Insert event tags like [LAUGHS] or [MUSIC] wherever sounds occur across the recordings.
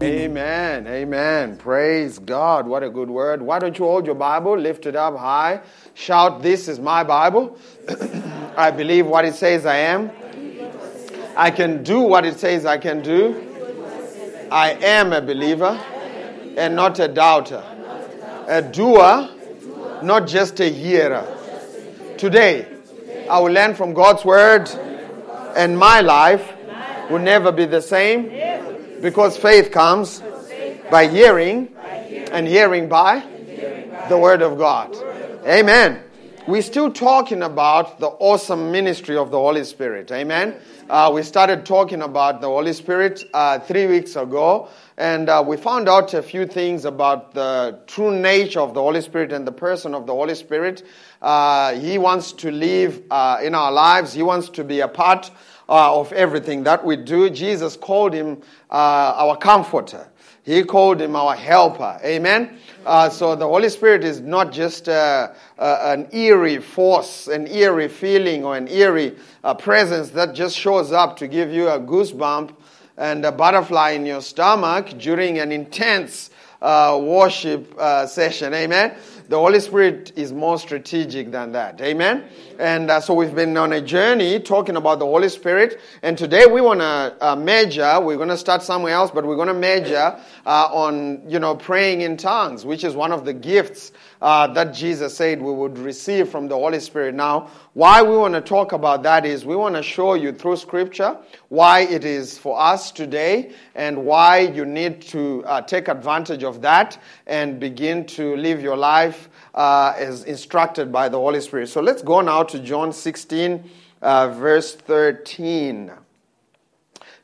Amen. Amen. Praise God. What a good word. Why don't you hold your Bible, lift it up high, shout, This is my Bible. [CLEARS THROAT] I believe what it says I am. I can do what it says I can do. I am a believer and not a doubter. A doer, not just a hearer. Today, I will learn from God's word, and my life will never be the same because faith comes by hearing, and hearing by the word of God. Amen. We're still talking about the awesome ministry of the Holy Spirit. Amen. Uh, we started talking about the Holy Spirit uh, three weeks ago, and uh, we found out a few things about the true nature of the Holy Spirit and the person of the Holy Spirit. Uh, he wants to live uh, in our lives, He wants to be a part uh, of everything that we do. Jesus called Him our comforter. He called him our helper. Amen. Uh, so the Holy Spirit is not just uh, uh, an eerie force, an eerie feeling, or an eerie uh, presence that just shows up to give you a goosebump and a butterfly in your stomach during an intense uh, worship uh, session. Amen. The Holy Spirit is more strategic than that. Amen. And uh, so we've been on a journey talking about the Holy Spirit. And today we want to uh, measure, we're going to start somewhere else, but we're going to measure uh, on, you know, praying in tongues, which is one of the gifts uh, that Jesus said we would receive from the Holy Spirit. Now, why we want to talk about that is we want to show you through Scripture why it is for us today and why you need to uh, take advantage of that and begin to live your life uh, as instructed by the Holy Spirit. So let's go now to John 16, uh, verse 13.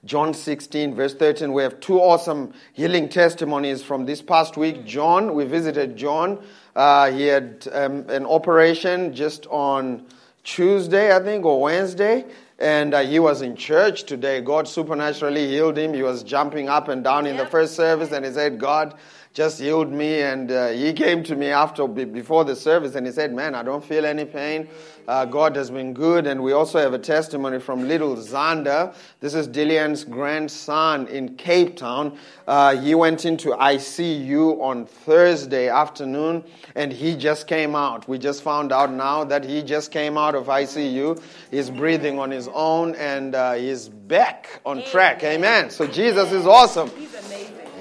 John 16, verse 13. We have two awesome healing testimonies from this past week. John, we visited John. Uh, he had um, an operation just on Tuesday, I think, or Wednesday. And uh, he was in church today. God supernaturally healed him. He was jumping up and down in the first service, and he said, God, just healed me. And uh, he came to me after before the service and he said, "Man, I don't feel any pain. Uh, God has been good." And we also have a testimony from little Zander. This is Dillian's grandson in Cape Town. Uh, he went into ICU on Thursday afternoon and he just came out. We just found out now that he just came out of ICU. He's breathing on his own and uh, he's back on track. Amen. So Jesus is awesome.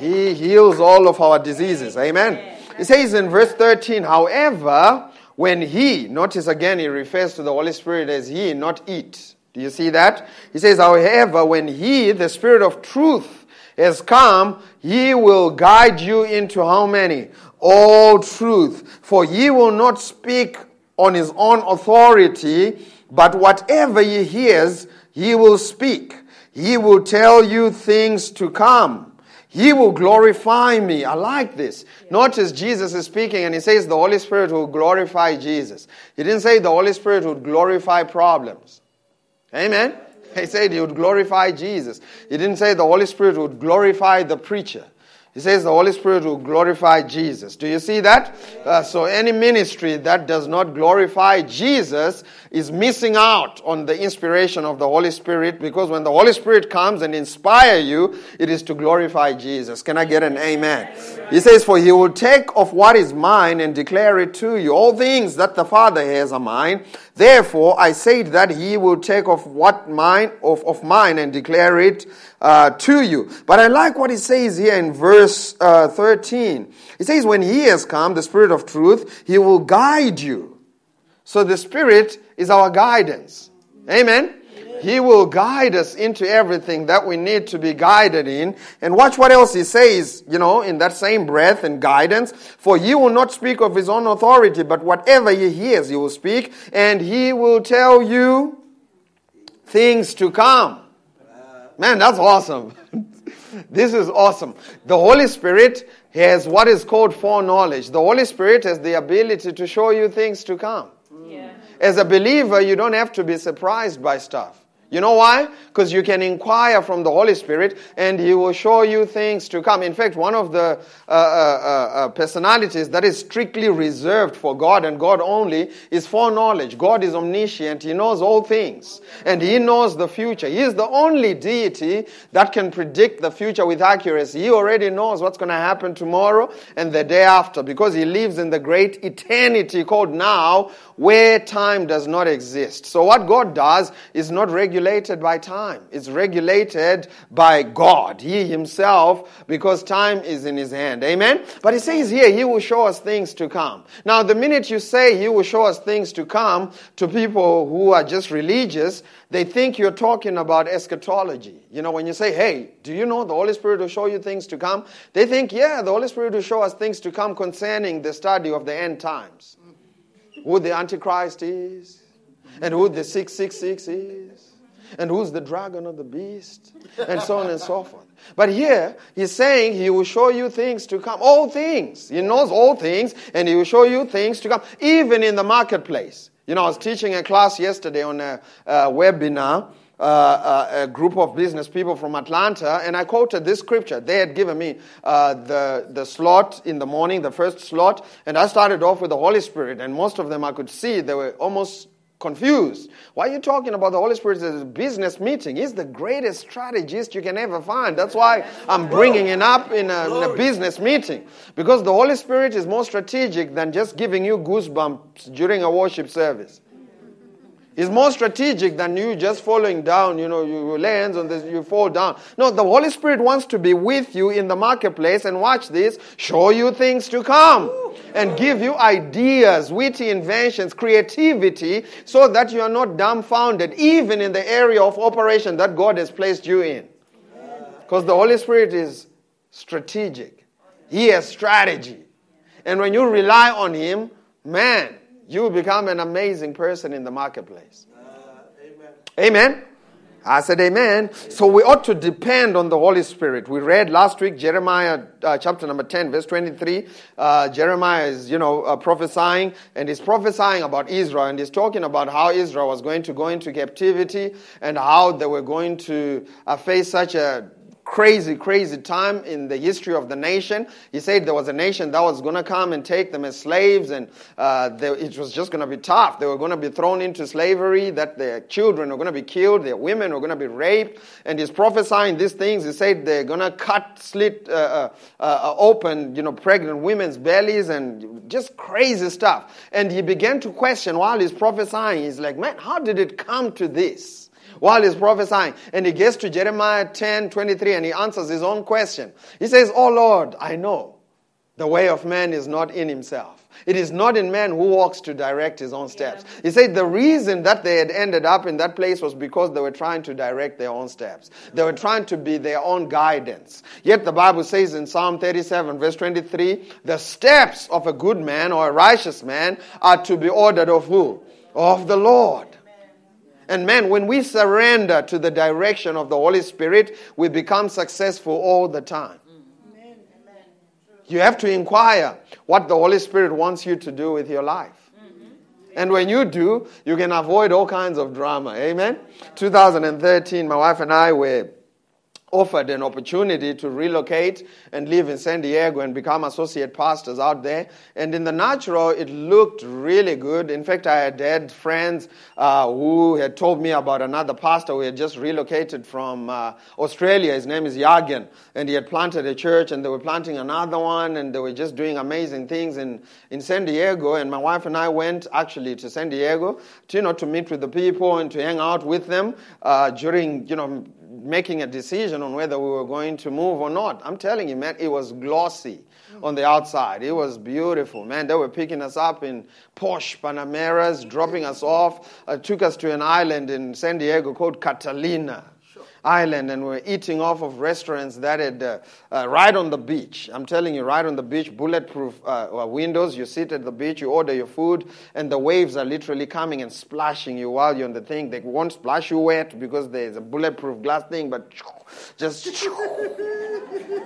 He heals all of our diseases. Amen. He says in verse 13, however, when He, notice again, He refers to the Holy Spirit as He, not it. Do you see that? He says, however, when He, the Spirit of truth, has come, He will guide you into how many? All truth. For He will not speak on His own authority, but whatever He hears, He will speak. He will tell you things to come. He will glorify me. I like this. Notice Jesus is speaking and he says the Holy Spirit will glorify Jesus. He didn't say the Holy Spirit would glorify problems. Amen? He said he would glorify Jesus. He didn't say the Holy Spirit would glorify the preacher. He says the Holy Spirit will glorify Jesus. Do you see that? Uh, so any ministry that does not glorify Jesus is missing out on the inspiration of the Holy Spirit because when the Holy Spirit comes and inspire you, it is to glorify Jesus. Can I get an amen? amen? He says, For he will take of what is mine and declare it to you. All things that the Father has are mine. Therefore, I said that he will take of what mine of, of mine and declare it uh, to you. But I like what he says here in verse uh, 13. He says, When he has come, the Spirit of truth, he will guide you. So the Spirit is our guidance. Amen. He will guide us into everything that we need to be guided in. And watch what else he says, you know, in that same breath and guidance. For he will not speak of his own authority, but whatever he hears, he will speak, and he will tell you things to come. Man, that's awesome. [LAUGHS] this is awesome. The Holy Spirit has what is called foreknowledge. The Holy Spirit has the ability to show you things to come. As a believer, you don't have to be surprised by stuff. You know why? Because you can inquire from the Holy Spirit and He will show you things to come. In fact, one of the uh, uh, uh, uh, personalities that is strictly reserved for God and God only is foreknowledge. God is omniscient, He knows all things, and He knows the future. He is the only deity that can predict the future with accuracy. He already knows what's going to happen tomorrow and the day after because He lives in the great eternity called now where time does not exist. So, what God does is not regulated by time, it's regulated by God, He Himself, because time is in His hand. Amen? But He says here, He will show us things to come. Now, the minute you say He will show us things to come to people who are just religious, they think you're talking about eschatology. You know, when you say, hey, do you know the Holy Spirit will show you things to come? They think, yeah, the Holy Spirit will show us things to come concerning the study of the end times who the Antichrist is, and who the 666 is, and who's the dragon or the beast, and so on and so forth. But here, he's saying he will show you things to come, all things. He knows all things, and he will show you things to come, even in the marketplace. You know, I was teaching a class yesterday on a, a webinar. Uh, uh, a group of business people from Atlanta, and I quoted this scripture. They had given me uh, the, the slot in the morning, the first slot, and I started off with the Holy Spirit, and most of them I could see they were almost confused. Why are you talking about the Holy Spirit as a business meeting? He's the greatest strategist you can ever find. That's why I'm bringing it up in a, in a business meeting. Because the Holy Spirit is more strategic than just giving you goosebumps during a worship service. It's more strategic than you just falling down. You know, you lay hands on this, you fall down. No, the Holy Spirit wants to be with you in the marketplace and watch this, show you things to come and give you ideas, witty inventions, creativity, so that you are not dumbfounded, even in the area of operation that God has placed you in. Because the Holy Spirit is strategic, He has strategy. And when you rely on Him, man, you will become an amazing person in the marketplace. amen. amen. I said amen. So we ought to depend on the Holy Spirit. We read last week Jeremiah uh, chapter number 10 verse 23. Uh, Jeremiah is, you know, uh, prophesying and he's prophesying about Israel and he's talking about how Israel was going to go into captivity and how they were going to uh, face such a crazy, crazy time in the history of the nation. He said there was a nation that was going to come and take them as slaves, and uh, they, it was just going to be tough. They were going to be thrown into slavery, that their children were going to be killed, their women were going to be raped. And he's prophesying these things. He said they're going to cut, slit uh, uh, uh, open, you know, pregnant women's bellies and just crazy stuff. And he began to question while he's prophesying. He's like, man, how did it come to this? While he's prophesying. And he gets to Jeremiah 10 23 and he answers his own question. He says, Oh Lord, I know the way of man is not in himself. It is not in man who walks to direct his own steps. Yeah. He said the reason that they had ended up in that place was because they were trying to direct their own steps. They were trying to be their own guidance. Yet the Bible says in Psalm 37, verse 23, the steps of a good man or a righteous man are to be ordered of who? Of the Lord. And man, when we surrender to the direction of the Holy Spirit, we become successful all the time. You have to inquire what the Holy Spirit wants you to do with your life. And when you do, you can avoid all kinds of drama. Amen? 2013, my wife and I were offered an opportunity to relocate and live in San Diego and become associate pastors out there. And in the natural, it looked really good. In fact, I had had friends uh, who had told me about another pastor who had just relocated from uh, Australia. His name is Yagan. And he had planted a church and they were planting another one and they were just doing amazing things in, in San Diego. And my wife and I went actually to San Diego to, you know, to meet with the people and to hang out with them uh, during, you know, making a decision on whether we were going to move or not. I'm telling you, man, it was glossy on the outside. It was beautiful, man. They were picking us up in Porsche Panameras, dropping us off, uh, took us to an island in San Diego called Catalina. Island and we were eating off of restaurants that had uh, uh, right on the beach. I'm telling you, right on the beach, bulletproof uh, windows. You sit at the beach, you order your food, and the waves are literally coming and splashing you while you're on the thing. They won't splash you wet because there's a bulletproof glass thing, but [SNIFFS] just. [SNIFFS]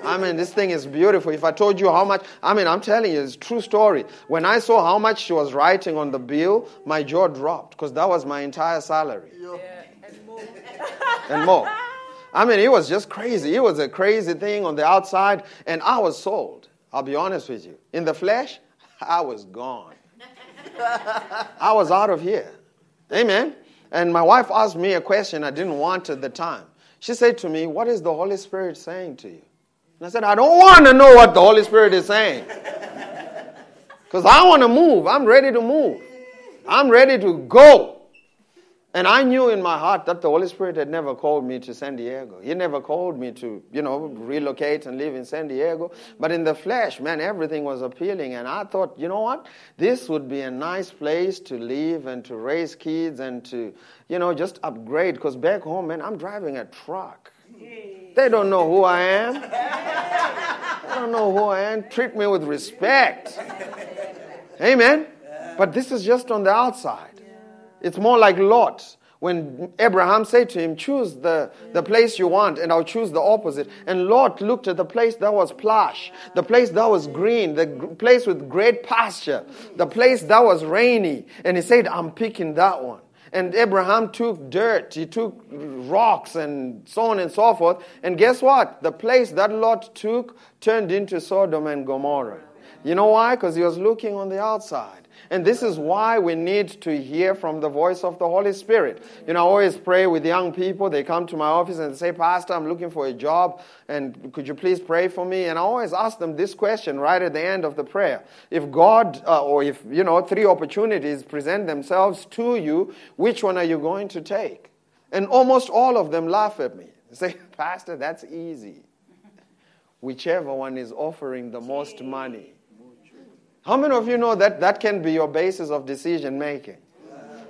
I mean, this thing is beautiful. If I told you how much, I mean, I'm telling you, it's true story. When I saw how much she was writing on the bill, my jaw dropped because that was my entire salary. Yeah, and more. I mean, it was just crazy. It was a crazy thing on the outside, and I was sold. I'll be honest with you. In the flesh, I was gone. I was out of here. Amen. And my wife asked me a question I didn't want at the time. She said to me, What is the Holy Spirit saying to you? And I said, I don't want to know what the Holy Spirit is saying. [LAUGHS] Because I want to move. I'm ready to move. I'm ready to go. And I knew in my heart that the Holy Spirit had never called me to San Diego. He never called me to, you know, relocate and live in San Diego. But in the flesh, man, everything was appealing. And I thought, you know what? This would be a nice place to live and to raise kids and to, you know, just upgrade. Because back home, man, I'm driving a truck. They don't know who I am. They don't know who I am. Treat me with respect. Amen. But this is just on the outside. It's more like Lot. When Abraham said to him, Choose the, the place you want, and I'll choose the opposite. And Lot looked at the place that was plush, the place that was green, the place with great pasture, the place that was rainy. And he said, I'm picking that one. And Abraham took dirt, he took rocks, and so on and so forth. And guess what? The place that Lot took turned into Sodom and Gomorrah. You know why? Because he was looking on the outside. And this is why we need to hear from the voice of the Holy Spirit. You know, I always pray with young people. They come to my office and say, Pastor, I'm looking for a job, and could you please pray for me? And I always ask them this question right at the end of the prayer. If God, uh, or if, you know, three opportunities present themselves to you, which one are you going to take? And almost all of them laugh at me. Say, [LAUGHS] Pastor, that's easy. Whichever one is offering the most money. How many of you know that that can be your basis of decision making?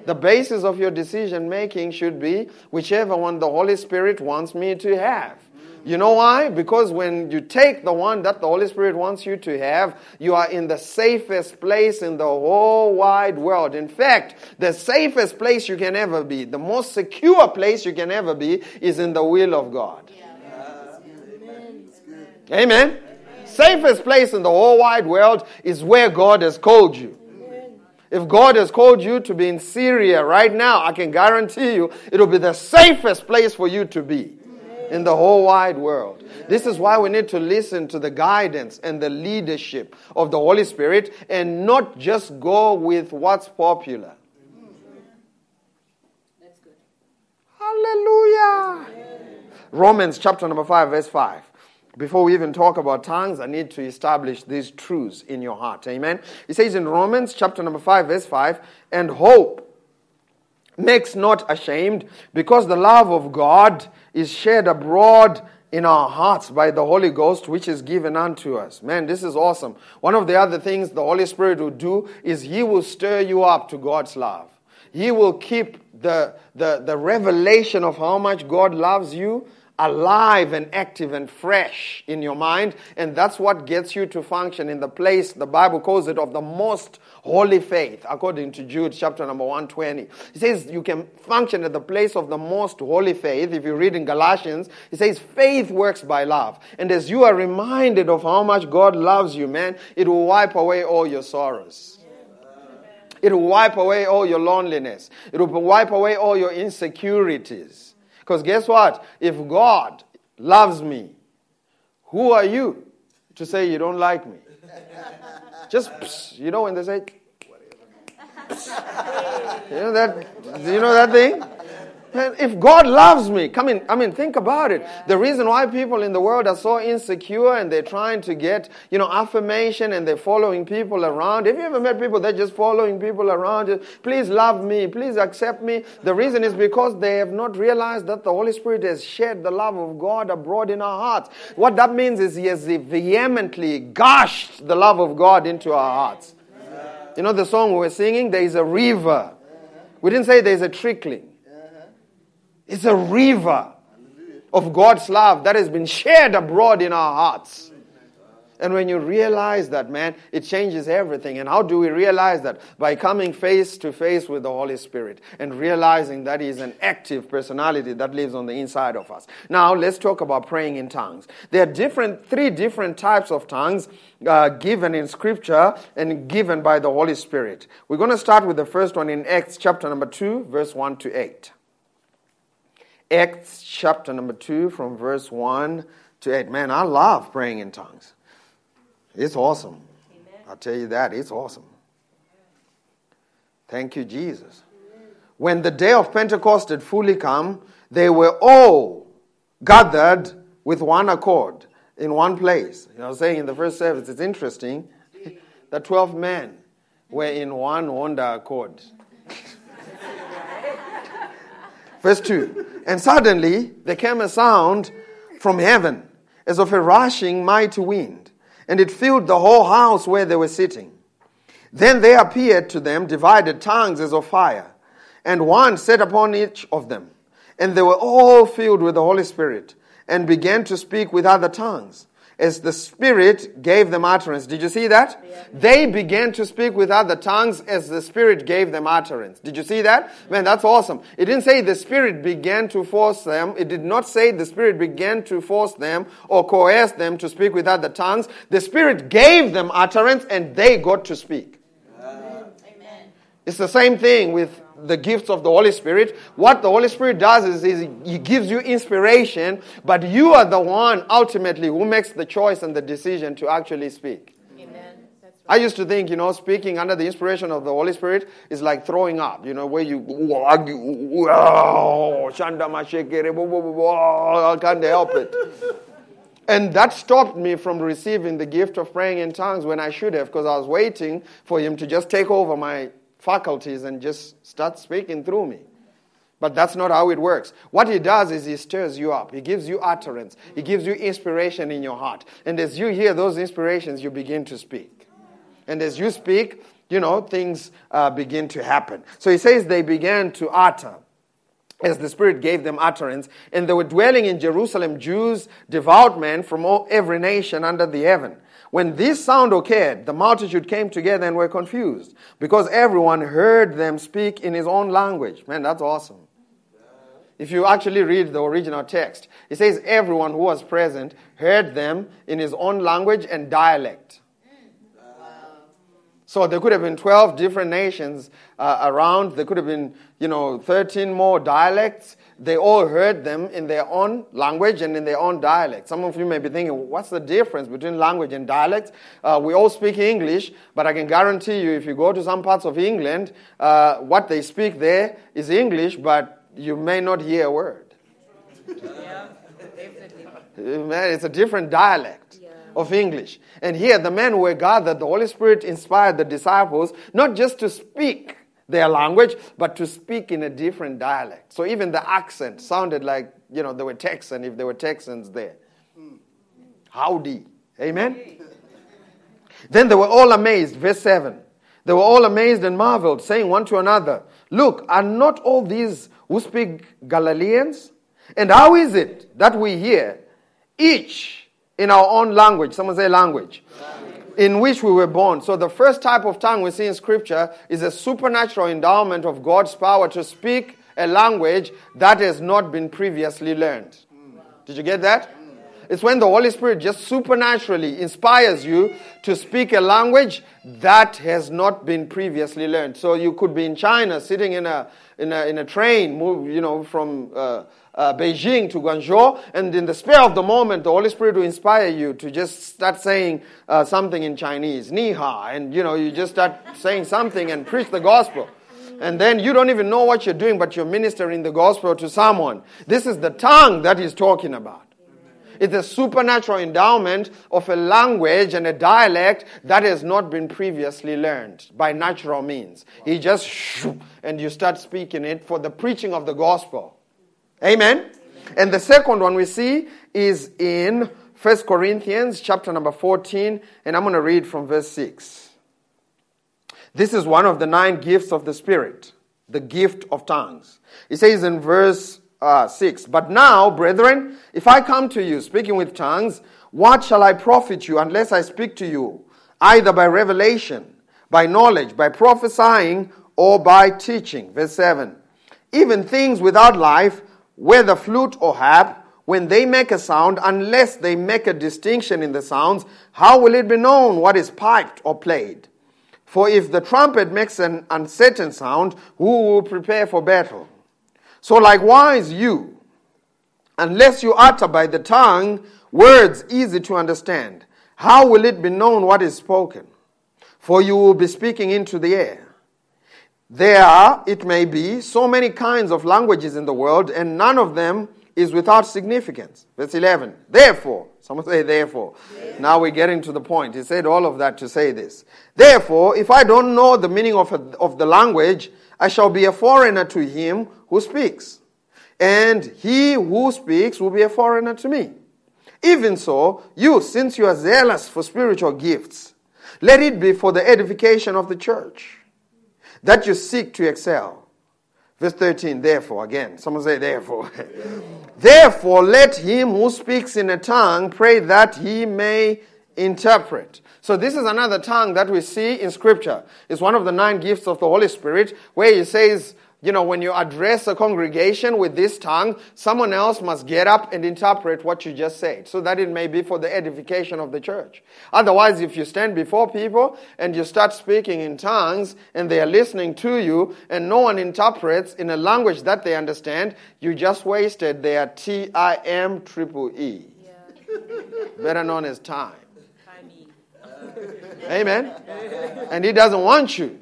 The basis of your decision making should be whichever one the Holy Spirit wants me to have. You know why? Because when you take the one that the Holy Spirit wants you to have, you are in the safest place in the whole wide world. In fact, the safest place you can ever be, the most secure place you can ever be, is in the will of God. Yeah. Amen safest place in the whole wide world is where God has called you. If God has called you to be in Syria right now, I can guarantee you it'll be the safest place for you to be in the whole wide world. This is why we need to listen to the guidance and the leadership of the Holy Spirit and not just go with what's popular. That's good. Hallelujah. Romans chapter number 5, verse 5. Before we even talk about tongues, I need to establish these truths in your heart. Amen. He says in Romans chapter number 5, verse 5, and hope makes not ashamed, because the love of God is shed abroad in our hearts by the Holy Ghost, which is given unto us. Man, this is awesome. One of the other things the Holy Spirit will do is He will stir you up to God's love. He will keep the, the, the revelation of how much God loves you alive and active and fresh in your mind. And that's what gets you to function in the place, the Bible calls it, of the most holy faith, according to Jude chapter number 120. He says you can function at the place of the most holy faith. If you read in Galatians, he says faith works by love. And as you are reminded of how much God loves you, man, it will wipe away all your sorrows. It will wipe away all your loneliness. It will wipe away all your insecurities. Because guess what? If God loves me, who are you to say you don't like me? [LAUGHS] Just, psh, you know, when they say, [LAUGHS] you know that, you know that thing? If God loves me, come in, I mean, think about it. The reason why people in the world are so insecure and they're trying to get, you know, affirmation and they're following people around. Have you ever met people that just following people around? Please love me. Please accept me. The reason is because they have not realized that the Holy Spirit has shed the love of God abroad in our hearts. What that means is He has vehemently gushed the love of God into our hearts. You know the song we were singing? There is a river. We didn't say there's a trickling. It's a river. of God's love that has been shared abroad in our hearts. And when you realize that, man, it changes everything. And how do we realize that? By coming face to face with the Holy Spirit and realizing that He is an active personality that lives on the inside of us. Now, let's talk about praying in tongues. There are different, three different types of tongues uh, given in Scripture and given by the Holy Spirit. We're going to start with the first one in Acts chapter number 2, verse 1 to 8. Acts chapter number 2, from verse 1 to 8. Man, I love praying in tongues. It's awesome. Amen. I'll tell you that. It's awesome. Thank you, Jesus. When the day of Pentecost had fully come, they were all gathered with one accord in one place. You know, saying in the first service, it's interesting [LAUGHS] that 12 men were in one wonder accord. Verse 2 And suddenly there came a sound from heaven as of a rushing mighty wind and it filled the whole house where they were sitting. Then there appeared to them divided tongues as of fire, and one sat upon each of them. And they were all filled with the Holy Spirit, and began to speak with other tongues as the Spirit gave them utterance. Did you see that? Yeah. They began to speak with other tongues as the Spirit gave them utterance. Did you see that? Man, that's awesome. It didn't say the Spirit began to force them. It did not say the Spirit began to force them or coerce them to speak with other tongues. The Spirit gave them utterance and they got to speak. Amen. It's the same thing with the gifts of the Holy Spirit. What the Holy Spirit does is, is He gives you inspiration, but you are the one ultimately who makes the choice and the decision to actually speak. Amen. I used to think, you know, speaking under the inspiration of the Holy Spirit is like throwing up, you know, where you, I can't help it. And that stopped me from receiving the gift of praying in tongues when I should have, because I was waiting for Him to just take over my faculties and just start speaking through me. But that's not how it works. What he does is he stirs you up. He gives you utterance. He gives you inspiration in your heart. And as you hear those inspirations, you begin to speak. And as you speak, you know, things uh, begin to happen. So he says they began to utter as the Spirit gave them utterance. And they were dwelling in Jerusalem Jews, devout men from all, every nation under the heaven. When this sound occurred, the multitude came together and were confused because everyone heard them speak in his own language. Man, that's awesome. If you actually read the original text, it says everyone who was present heard them in his own language and dialect. So there could have been 12 different nations uh, around. There could have been, you know, 13 more dialects they all heard them in their own language and in their own dialect. Some of you may be thinking, what's the difference between language and dialect? Uh, we all speak English, but I can guarantee you, if you go to some parts of England, uh, what they speak there is English, but you may not hear a word. Yeah, Man, it's a different dialect. Yeah. Of English. And here, the men were gathered, the Holy Spirit inspired the disciples not just to speak, their language, but to speak in a different dialect. So even the accent sounded like, you know, they were Texan if there were Texans there. Howdy. Amen? Then they were all amazed. Verse 7. They were all amazed and marveled, saying one to another, Look, are not all these who speak Galileans? And how is it that we hear each in our own language? Someone say language. language in which we were born. So the first type of tongue we see in scripture is a supernatural endowment of God's power to speak a language that has not been previously learned. Did you get that? It's when the Holy Spirit just supernaturally inspires you to speak a language that has not been previously learned. So you could be in China, sitting in a in a, in a train, move, you know, from uh, uh, Beijing to Guangzhou, and in the spare of the moment, the Holy Spirit will inspire you to just start saying uh, something in Chinese, ni ha, and you know, you just start saying something and preach the gospel. And then you don't even know what you're doing, but you're ministering the gospel to someone. This is the tongue that he's talking about. It's a supernatural endowment of a language and a dialect that has not been previously learned by natural means. He just and you start speaking it for the preaching of the gospel. Amen. And the second one we see is in 1 Corinthians chapter number 14, and I'm going to read from verse 6. This is one of the nine gifts of the Spirit, the gift of tongues. It says in verse uh, 6. But now, brethren, if I come to you speaking with tongues, what shall I profit you unless I speak to you, either by revelation, by knowledge, by prophesying, or by teaching? Verse 7. Even things without life, whether flute or harp, when they make a sound, unless they make a distinction in the sounds, how will it be known what is piped or played? For if the trumpet makes an uncertain sound, who will prepare for battle? So likewise you, unless you utter by the tongue words easy to understand, how will it be known what is spoken? For you will be speaking into the air. There are, it may be, so many kinds of languages in the world, and none of them is without significance. Verse 11. Therefore, someone say, therefore. Now we're getting to the point. He said all of that to say this. Therefore, if I don't know the meaning of, a, of the language, I shall be a foreigner to him who speaks. And he who speaks will be a foreigner to me. Even so, you, since you are zealous for spiritual gifts, let it be for the edification of the church that you seek to excel. Verse 13, therefore, again, someone say, therefore. [LAUGHS] therefore, let him who speaks in a tongue pray that he may interpret. So, this is another tongue that we see in Scripture. It's one of the nine gifts of the Holy Spirit, where he says, you know, when you address a congregation with this tongue, someone else must get up and interpret what you just said so that it may be for the edification of the church. Otherwise, if you stand before people and you start speaking in tongues and they are listening to you and no one interprets in a language that they understand, you just wasted their T I M triple E, better known as time. Amen. And he doesn't want you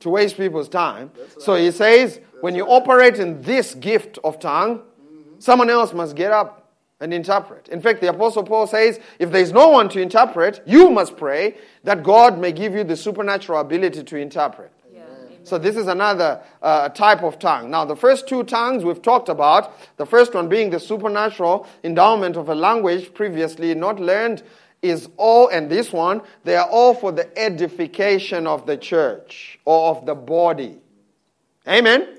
to waste people's time. So he says, when you operate in this gift of tongue, someone else must get up and interpret. In fact, the Apostle Paul says, if there's no one to interpret, you must pray that God may give you the supernatural ability to interpret. So this is another uh, type of tongue. Now, the first two tongues we've talked about, the first one being the supernatural endowment of a language previously not learned, is all, and this one, they are all for the edification of the church or of the body. Amen?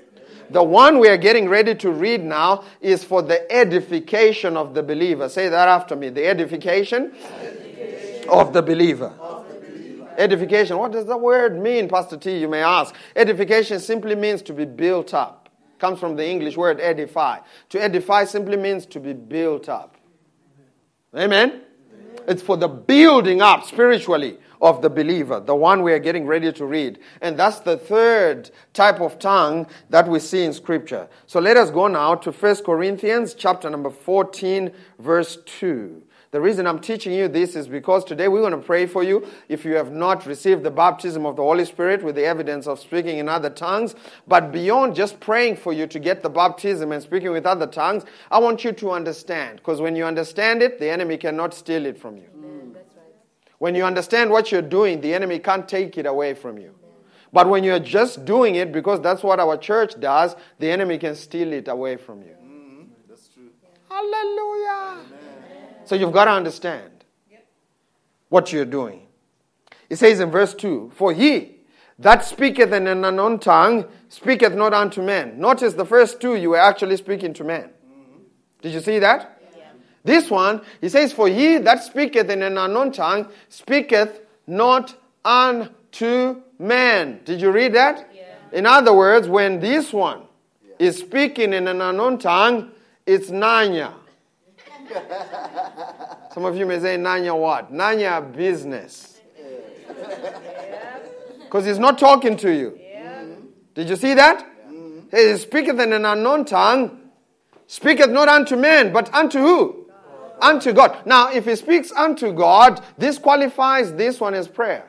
The one we are getting ready to read now is for the edification of the believer. Say that after me. The edification, edification. Of, the believer. of the believer. Edification. What does the word mean, Pastor T? You may ask. Edification simply means to be built up. Comes from the English word edify. To edify simply means to be built up. Amen? It's for the building up spiritually of the believer, the one we are getting ready to read. And that's the third type of tongue that we see in scripture. So let us go now to 1 Corinthians chapter number 14 verse 2. The reason I'm teaching you this is because today we're going to pray for you if you have not received the baptism of the Holy Spirit with the evidence of speaking in other tongues. But beyond just praying for you to get the baptism and speaking with other tongues, I want you to understand. Because when you understand it, the enemy cannot steal it from you. When you understand what you're doing, the enemy can't take it away from you. But when you're just doing it because that's what our church does, the enemy can steal it away from you. Mm, that's true. Hallelujah. So you've got to understand what you're doing. It says in verse 2 For he that speaketh in an unknown tongue speaketh not unto men. Notice the first two, you were actually speaking to men. Did you see that? This one, he says, For he that speaketh in an unknown tongue speaketh not unto man. Did you read that? In other words, when this one is speaking in an unknown tongue, it's Nanya. [LAUGHS] Some of you may say, Nanya what? Nanya business. Because he's not talking to you. Did you see that? Mm-hmm. He speaketh in an unknown tongue, speaketh not unto men, but unto who? Unto God. Now, if he speaks unto God, this qualifies this one as prayer.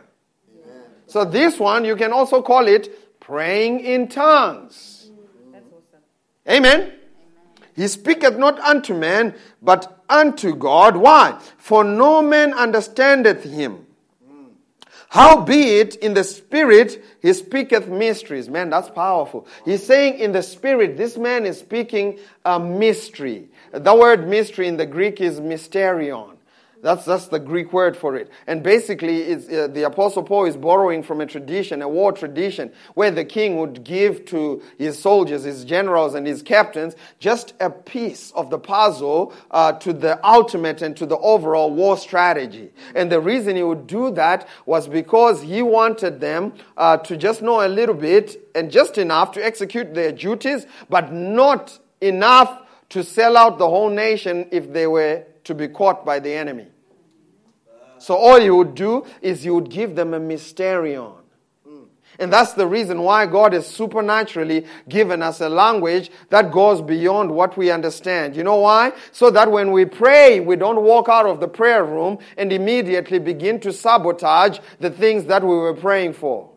So, this one, you can also call it praying in tongues. Mm-hmm. Amen. He speaketh not unto man, but unto God. Why? For no man understandeth him. Howbeit in the spirit he speaketh mysteries. Man, that's powerful. He's saying in the spirit, this man is speaking a mystery. The word mystery in the Greek is mysterion. That's, that's the Greek word for it. And basically, it's, uh, the Apostle Paul is borrowing from a tradition, a war tradition, where the king would give to his soldiers, his generals, and his captains just a piece of the puzzle uh, to the ultimate and to the overall war strategy. And the reason he would do that was because he wanted them uh, to just know a little bit and just enough to execute their duties, but not enough to sell out the whole nation if they were to be caught by the enemy. So all you would do is you would give them a mysterion. And that's the reason why God has supernaturally given us a language that goes beyond what we understand. You know why? So that when we pray, we don't walk out of the prayer room and immediately begin to sabotage the things that we were praying for.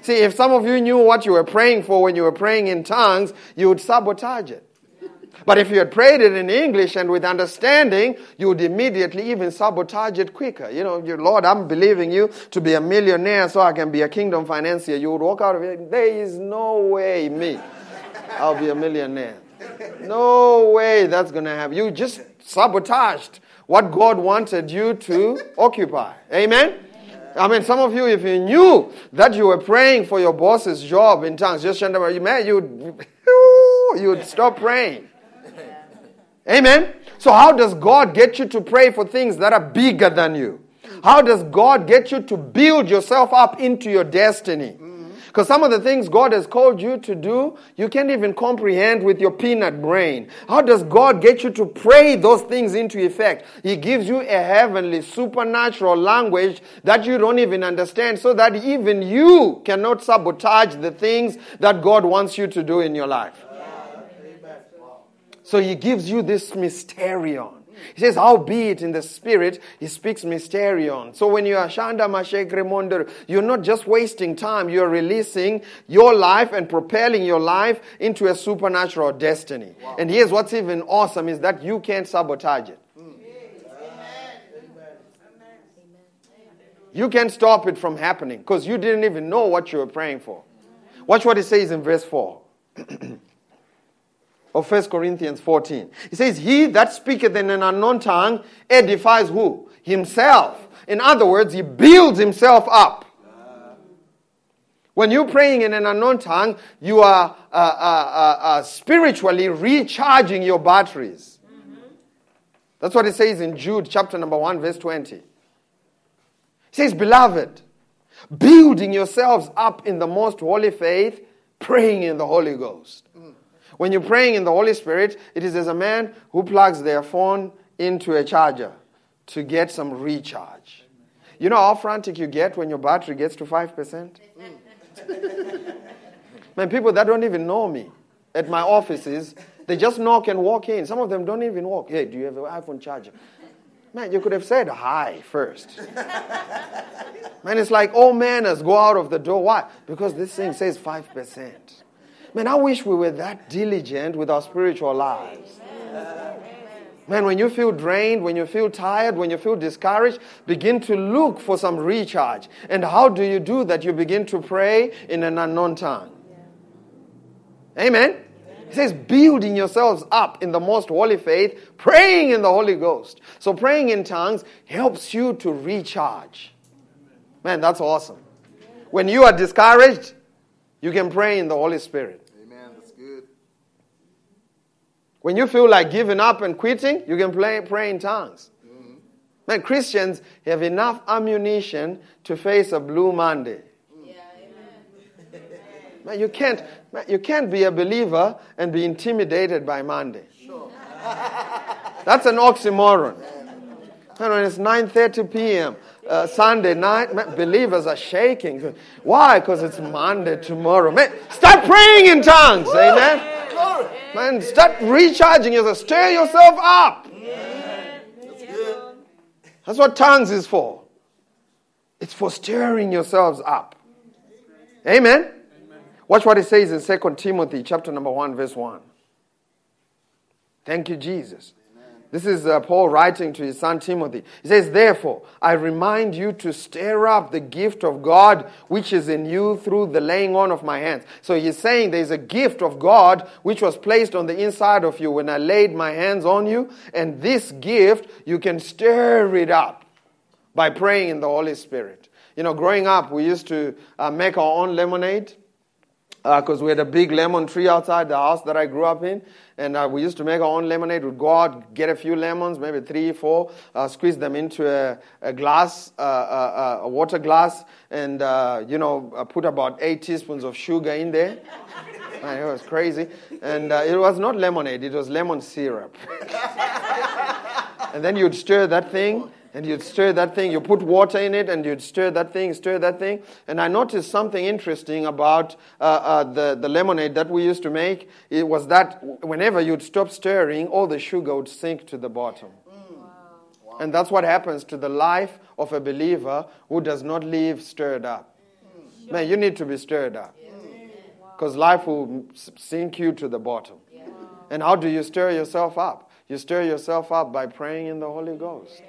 See, if some of you knew what you were praying for when you were praying in tongues, you would sabotage it. But if you had prayed it in English and with understanding, you would immediately even sabotage it quicker. You know, you, Lord, I'm believing you to be a millionaire so I can be a kingdom financier. You would walk out of it. There is no way, me, I'll be a millionaire. No way that's going to happen. You just sabotaged what God wanted you to occupy. Amen? I mean, some of you, if you knew that you were praying for your boss's job in tongues, just you man, you'd, [LAUGHS] you'd stop praying. Amen. So, how does God get you to pray for things that are bigger than you? How does God get you to build yourself up into your destiny? Because some of the things God has called you to do, you can't even comprehend with your peanut brain. How does God get you to pray those things into effect? He gives you a heavenly, supernatural language that you don't even understand so that even you cannot sabotage the things that God wants you to do in your life. So he gives you this mysterion. He says, "How be it in the spirit, he speaks mysterion. So when you are Shanda Mashek Remonder, you're not just wasting time, you're releasing your life and propelling your life into a supernatural destiny. Wow. And here's what's even awesome is that you can't sabotage it. Hmm. You can't stop it from happening because you didn't even know what you were praying for. Watch what it says in verse 4. [CLEARS THROAT] of 1 Corinthians 14. He says, He that speaketh in an unknown tongue edifies who? Himself. In other words, he builds himself up. When you're praying in an unknown tongue, you are uh, uh, uh, uh spiritually recharging your batteries. That's what it says in Jude chapter number 1, verse 20. It says, Beloved, building yourselves up in the most holy faith, praying in the Holy Ghost. When you're praying in the Holy Spirit, it is as a man who plugs their phone into a charger to get some recharge. You know how frantic you get when your battery gets to 5%? [LAUGHS] Man, people that don't even know me at my offices, they just knock and walk in. Some of them don't even walk. Hey, do you have an iPhone charger? Man, you could have said hi first. [LAUGHS] Man, it's like all manners go out of the door. Why? Because this thing says 5%. Man, I wish we were that diligent with our spiritual lives. Man, when you feel drained, when you feel tired, when you feel discouraged, begin to look for some recharge. And how do you do that? You begin to pray in an unknown tongue. Amen. He says, building yourselves up in the most holy faith, praying in the Holy Ghost. So, praying in tongues helps you to recharge. Man, that's awesome. When you are discouraged, you can pray in the Holy Spirit. When you feel like giving up and quitting, you can play, pray in tongues. Mm-hmm. Man, Christians have enough ammunition to face a blue Monday. Yeah, amen. man, you can't, man, you can't be a believer and be intimidated by Monday. Sure. That's an oxymoron. And when it's 9.30 p.m., uh, Sunday night, man, believers are shaking. Why? Because it's Monday tomorrow. Man, start praying in tongues. Amen. Man, start recharging yourself. Stir yourself up. That's good. That's what tongues is for. It's for stirring yourselves up. Amen. Amen. Watch what it says in 2 Timothy chapter number 1, verse 1. Thank you, Jesus. This is uh, Paul writing to his son Timothy. He says, Therefore, I remind you to stir up the gift of God which is in you through the laying on of my hands. So he's saying there's a gift of God which was placed on the inside of you when I laid my hands on you. And this gift, you can stir it up by praying in the Holy Spirit. You know, growing up, we used to uh, make our own lemonade because uh, we had a big lemon tree outside the house that I grew up in. And uh, we used to make our own lemonade. We'd go out, get a few lemons, maybe three, four, uh, squeeze them into a, a glass, uh, uh, uh a water glass, and, you know, put about eight teaspoons of sugar in there. [LAUGHS] it was crazy. And it was not lemonade, it was lemon syrup. [LAUGHS] and then you'd stir that thing and you'd stir that thing, you put water in it, and you'd stir that thing, stir that thing. And I noticed something interesting about uh, uh, the, the lemonade that we used to make. It was that whenever you'd stop stirring, all the sugar would sink to the bottom. Wow. And that's what happens to the life of a believer who does not live stirred up. Mm. Man, you need to be stirred up. Because life will sink you to the bottom. Yeah. And how do you stir yourself up? You stir yourself up by praying in the Holy Ghost.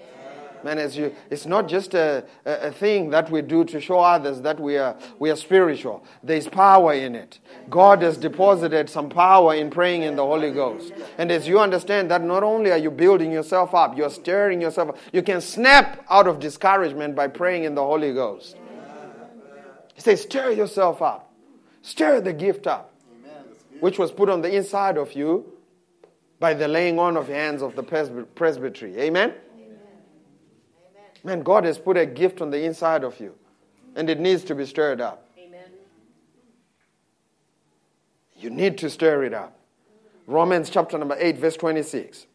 Man, as you, it's not just a, a, thing that we do to show others that we are, we are spiritual. There's power in it. God has deposited some power in praying in the Holy Ghost. And as you understand that not only are you building yourself up, you're stirring yourself up. You can snap out of discouragement by praying in the Holy Ghost. He says, stir yourself up. Stir the gift up, which was put on the inside of you by the laying on of hands of the presbytery. Amen? Man, God has put a gift on the inside of you, and it needs to be stirred up. Amen. You need to stir it up. Romans chapter number 8, verse 26.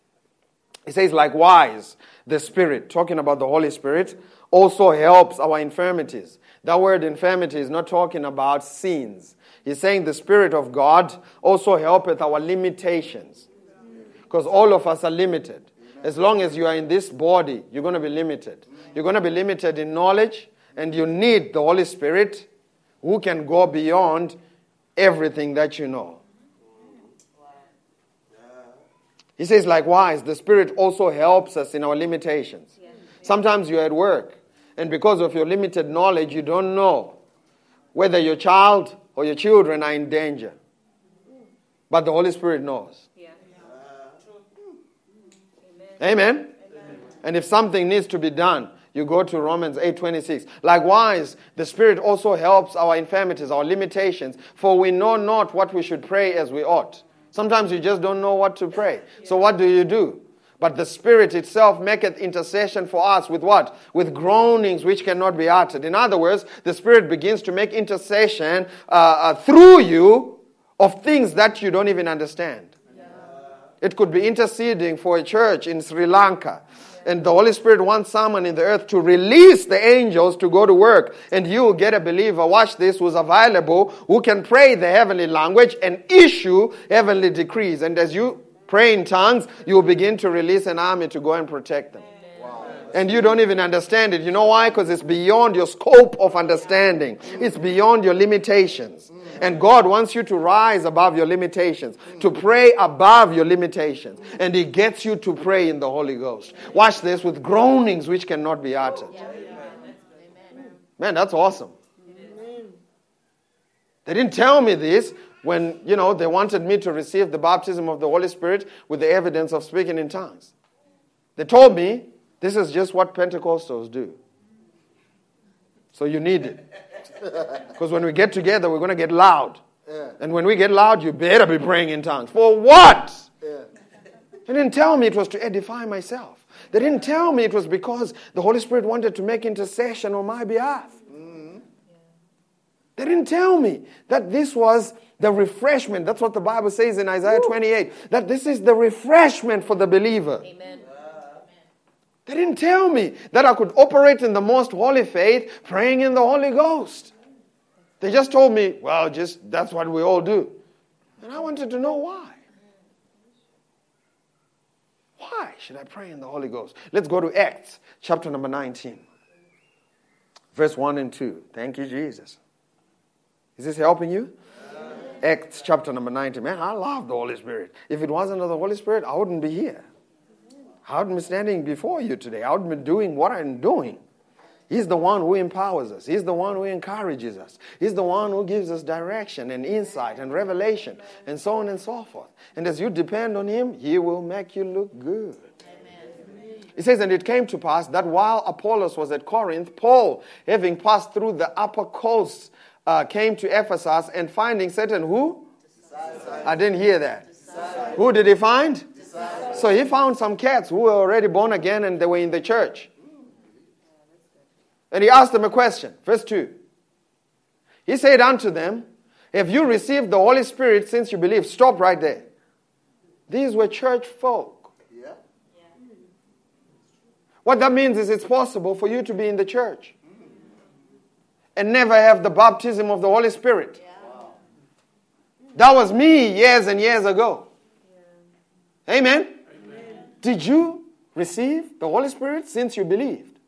It says, likewise, the Spirit, talking about the Holy Spirit, also helps our infirmities. That word infirmity is not talking about sins. He's saying the Spirit of God also helpeth our limitations. Because all of us are limited. As long as you are in this body, you're going to be limited. You're going to be limited in knowledge, and you need the Holy Spirit who can go beyond everything that you know. He says, likewise, the Spirit also helps us in our limitations. Sometimes you're at work, and because of your limited knowledge, you don't know whether your child or your children are in danger. But the Holy Spirit knows. Amen? Amen? And if something needs to be done, you go to Romans 8:26. Likewise, the Spirit also helps our infirmities, our limitations, for we know not what we should pray as we ought. Sometimes you just don't know what to pray. So what do you do? But the Spirit itself maketh intercession for us with what? With groanings which cannot be uttered. In other words, the Spirit begins to make intercession uh, uh, through you of things that you don't even understand. It could be interceding for a church in Sri Lanka. And the Holy Spirit wants someone in the earth to release the angels to go to work. And you get a believer, watch this, who's available, who can pray the heavenly language and issue heavenly decrees. And as you pray in tongues, you will begin to release an army to go and protect them and you don't even understand it. You know why? Because it's beyond your scope of understanding, it's beyond your limitations. And God wants you to rise above your limitations, to pray above your limitations. And He gets you to pray in the Holy Ghost. Watch this with groanings which cannot be uttered. Man, that's awesome. They didn't tell me this when, you know, they wanted me to receive the baptism of the Holy Spirit with the evidence of speaking in tongues. They told me this is just what Pentecostals do. So you need it. Because when we get together, we're going to get loud. Yeah. And when we get loud, you better be praying in tongues. For what? Yeah. They didn't tell me it was to edify myself. They didn't tell me it was because the Holy Spirit wanted to make intercession on my behalf. Mm-hmm. They didn't tell me that this was the refreshment. That's what the Bible says in Isaiah 28. That this is the refreshment for the believer. Amen. They didn't tell me that I could operate in the most holy faith praying in the Holy Ghost. They just told me, well, just that's what we all do. And I wanted to know why. Why should I pray in the Holy Ghost? Let's go to Acts chapter number 19, verse 1 and 2. Thank you, Jesus. Is this helping you? Acts chapter number 19. Man, I love the Holy Spirit. If it wasn't for the Holy Spirit, I wouldn't be here. I wouldn't be standing before you today. I wouldn't be doing what I'm doing. He's the one who empowers us. He's the one who encourages us. He's the one who gives us direction and insight and revelation and so on and so forth. And as you depend on Him, He will make you look good. It says, And it came to pass that while Apollos was at Corinth, Paul, having passed through the upper coast, uh, came to Ephesus and finding certain who? I didn't hear that. Who did he find? So he found some cats who were already born again and they were in the church. And he asked them a question. Verse 2. He said unto them, Have you received the Holy Spirit since you believe? Stop right there. These were church folk. Yeah. What that means is it's possible for you to be in the church and never have the baptism of the Holy Spirit. That was me years and years ago. Amen? Did you receive the Holy Spirit since you believed?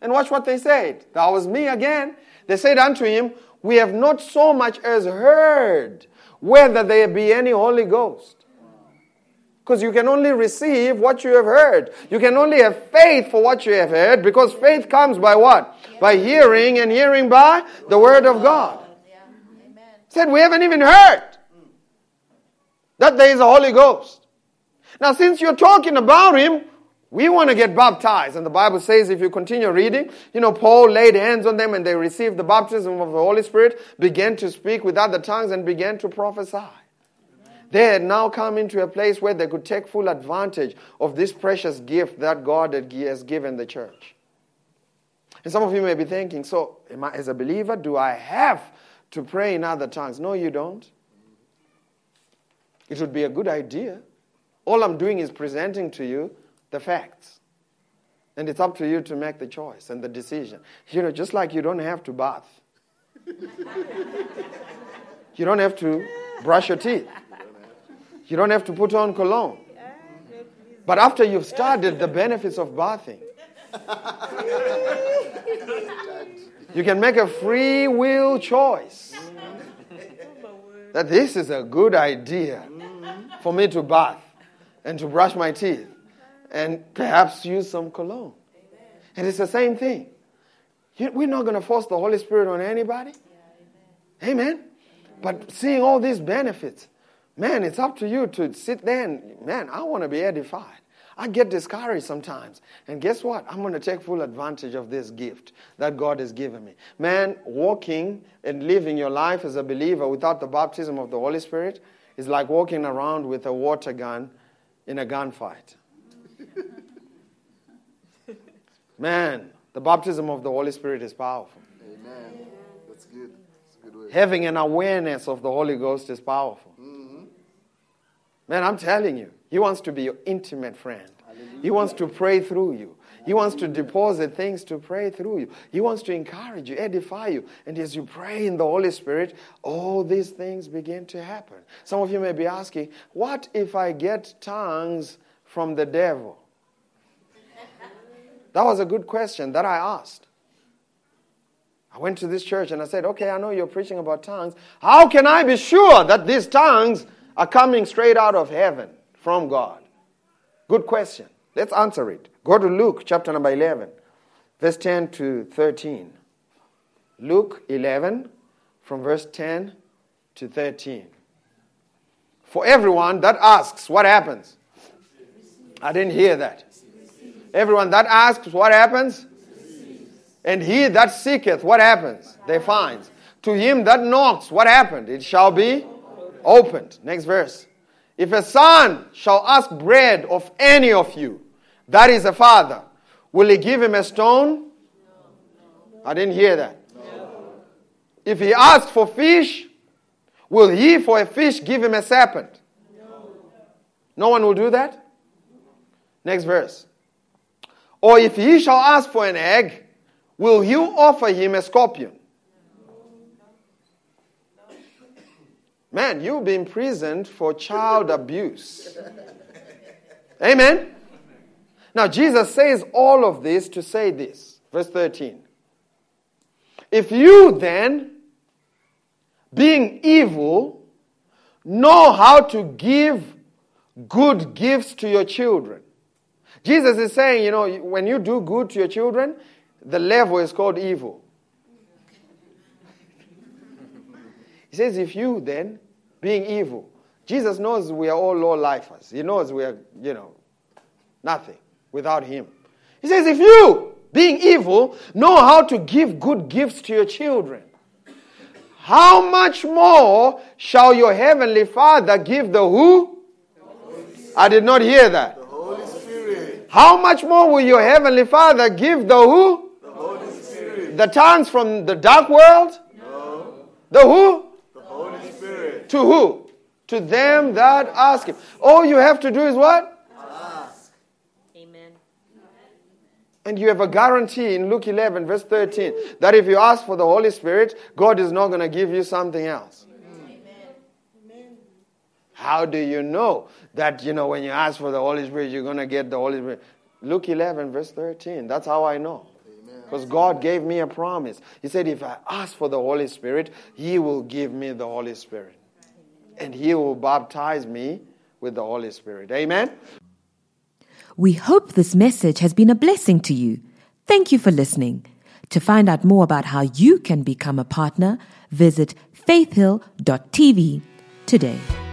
And watch what they said. That was me again. They said unto him, We have not so much as heard whether there be any Holy Ghost. Because you can only receive what you have heard. You can only have faith for what you have heard because faith comes by what? By hearing and hearing by the Word of God. Said, We haven't even heard mm. that there is a Holy Ghost. Now, since you're talking about Him, we want to get baptized. And the Bible says, if you continue reading, you know, Paul laid hands on them and they received the baptism of the Holy Spirit, began to speak with other tongues, and began to prophesy. They had now come into a place where they could take full advantage of this precious gift that God has given the church. And some of you may be thinking, so I, as a believer, do I have to pray in other tongues? No, you don't. It would be a good idea. All I'm doing is presenting to you the facts. And it's up to you to make the choice and the decision. You know, just like you don't have to bath, you don't have to brush your teeth, you don't have to put on cologne. But after you've started the benefits of bathing, you can make a free will choice that this is a good idea for me to bath and to brush my teeth and perhaps use some cologne. And it's the same thing. We're not going to force the Holy Spirit on anybody. Amen. But seeing all these benefits, man, it's up to you to sit there and, man, I want to be edified. I get discouraged sometimes. And guess what? I'm going to take full advantage of this gift that God has given me. Man, walking and living your life as a believer without the baptism of the Holy Spirit is like walking around with a water gun in a gunfight. Man, the baptism of the Holy Spirit is powerful. Amen. That's good. That's a good way. Having an awareness of the Holy Ghost is powerful. Mm-hmm. Man, I'm telling you, He wants to be your intimate friend. He wants to pray through you. He wants to deposit things to pray through you. He wants to encourage you, edify you. And as you pray in the Holy Spirit, all these things begin to happen. Some of you may be asking, what if I get tongues from the devil? That was a good question that I asked. I went to this church and I said, Okay, I know you're preaching about tongues. How can I be sure that these tongues are coming straight out of heaven from God? Good question. Let's answer it. Go to Luke chapter number 11, verse 10 to 13. Luke 11, from verse 10 to 13. For everyone that asks, what happens? I didn't hear that. Everyone that asks, what happens? And he that seeketh, what happens? They find. To him that knocks, what happened? It shall be opened. Next verse. If a son shall ask bread of any of you, that is a father, will he give him a stone? I didn't hear that. If he asks for fish, will he for a fish give him a serpent? No one will do that? Next verse. Or if he shall ask for an egg, will you offer him a scorpion? Man, you've been imprisoned for child abuse. Amen? Now, Jesus says all of this to say this. Verse 13. If you then, being evil, know how to give good gifts to your children, Jesus is saying, you know, when you do good to your children, the level is called evil. He says, if you then, being evil, Jesus knows we are all low lifers. He knows we are, you know, nothing without Him. He says, if you, being evil, know how to give good gifts to your children, how much more shall your heavenly Father give the who? I did not hear that. The Holy Spirit. How much more will your heavenly Father give the who? The Holy Spirit. The tongues from the dark world? No. The who? The Holy Spirit. To who? To them that ask him. All you have to do is what? Ask. Amen. And you have a guarantee in Luke 11, verse 13, that if you ask for the Holy Spirit, God is not going to give you something else. How do you know that, you know, when you ask for the Holy Spirit, you're going to get the Holy Spirit? Luke 11, verse 13. That's how I know. Because God gave me a promise. He said, if I ask for the Holy Spirit, He will give me the Holy Spirit. And He will baptize me with the Holy Spirit. Amen? We hope this message has been a blessing to you. Thank you for listening. To find out more about how you can become a partner, visit faithhill.tv today.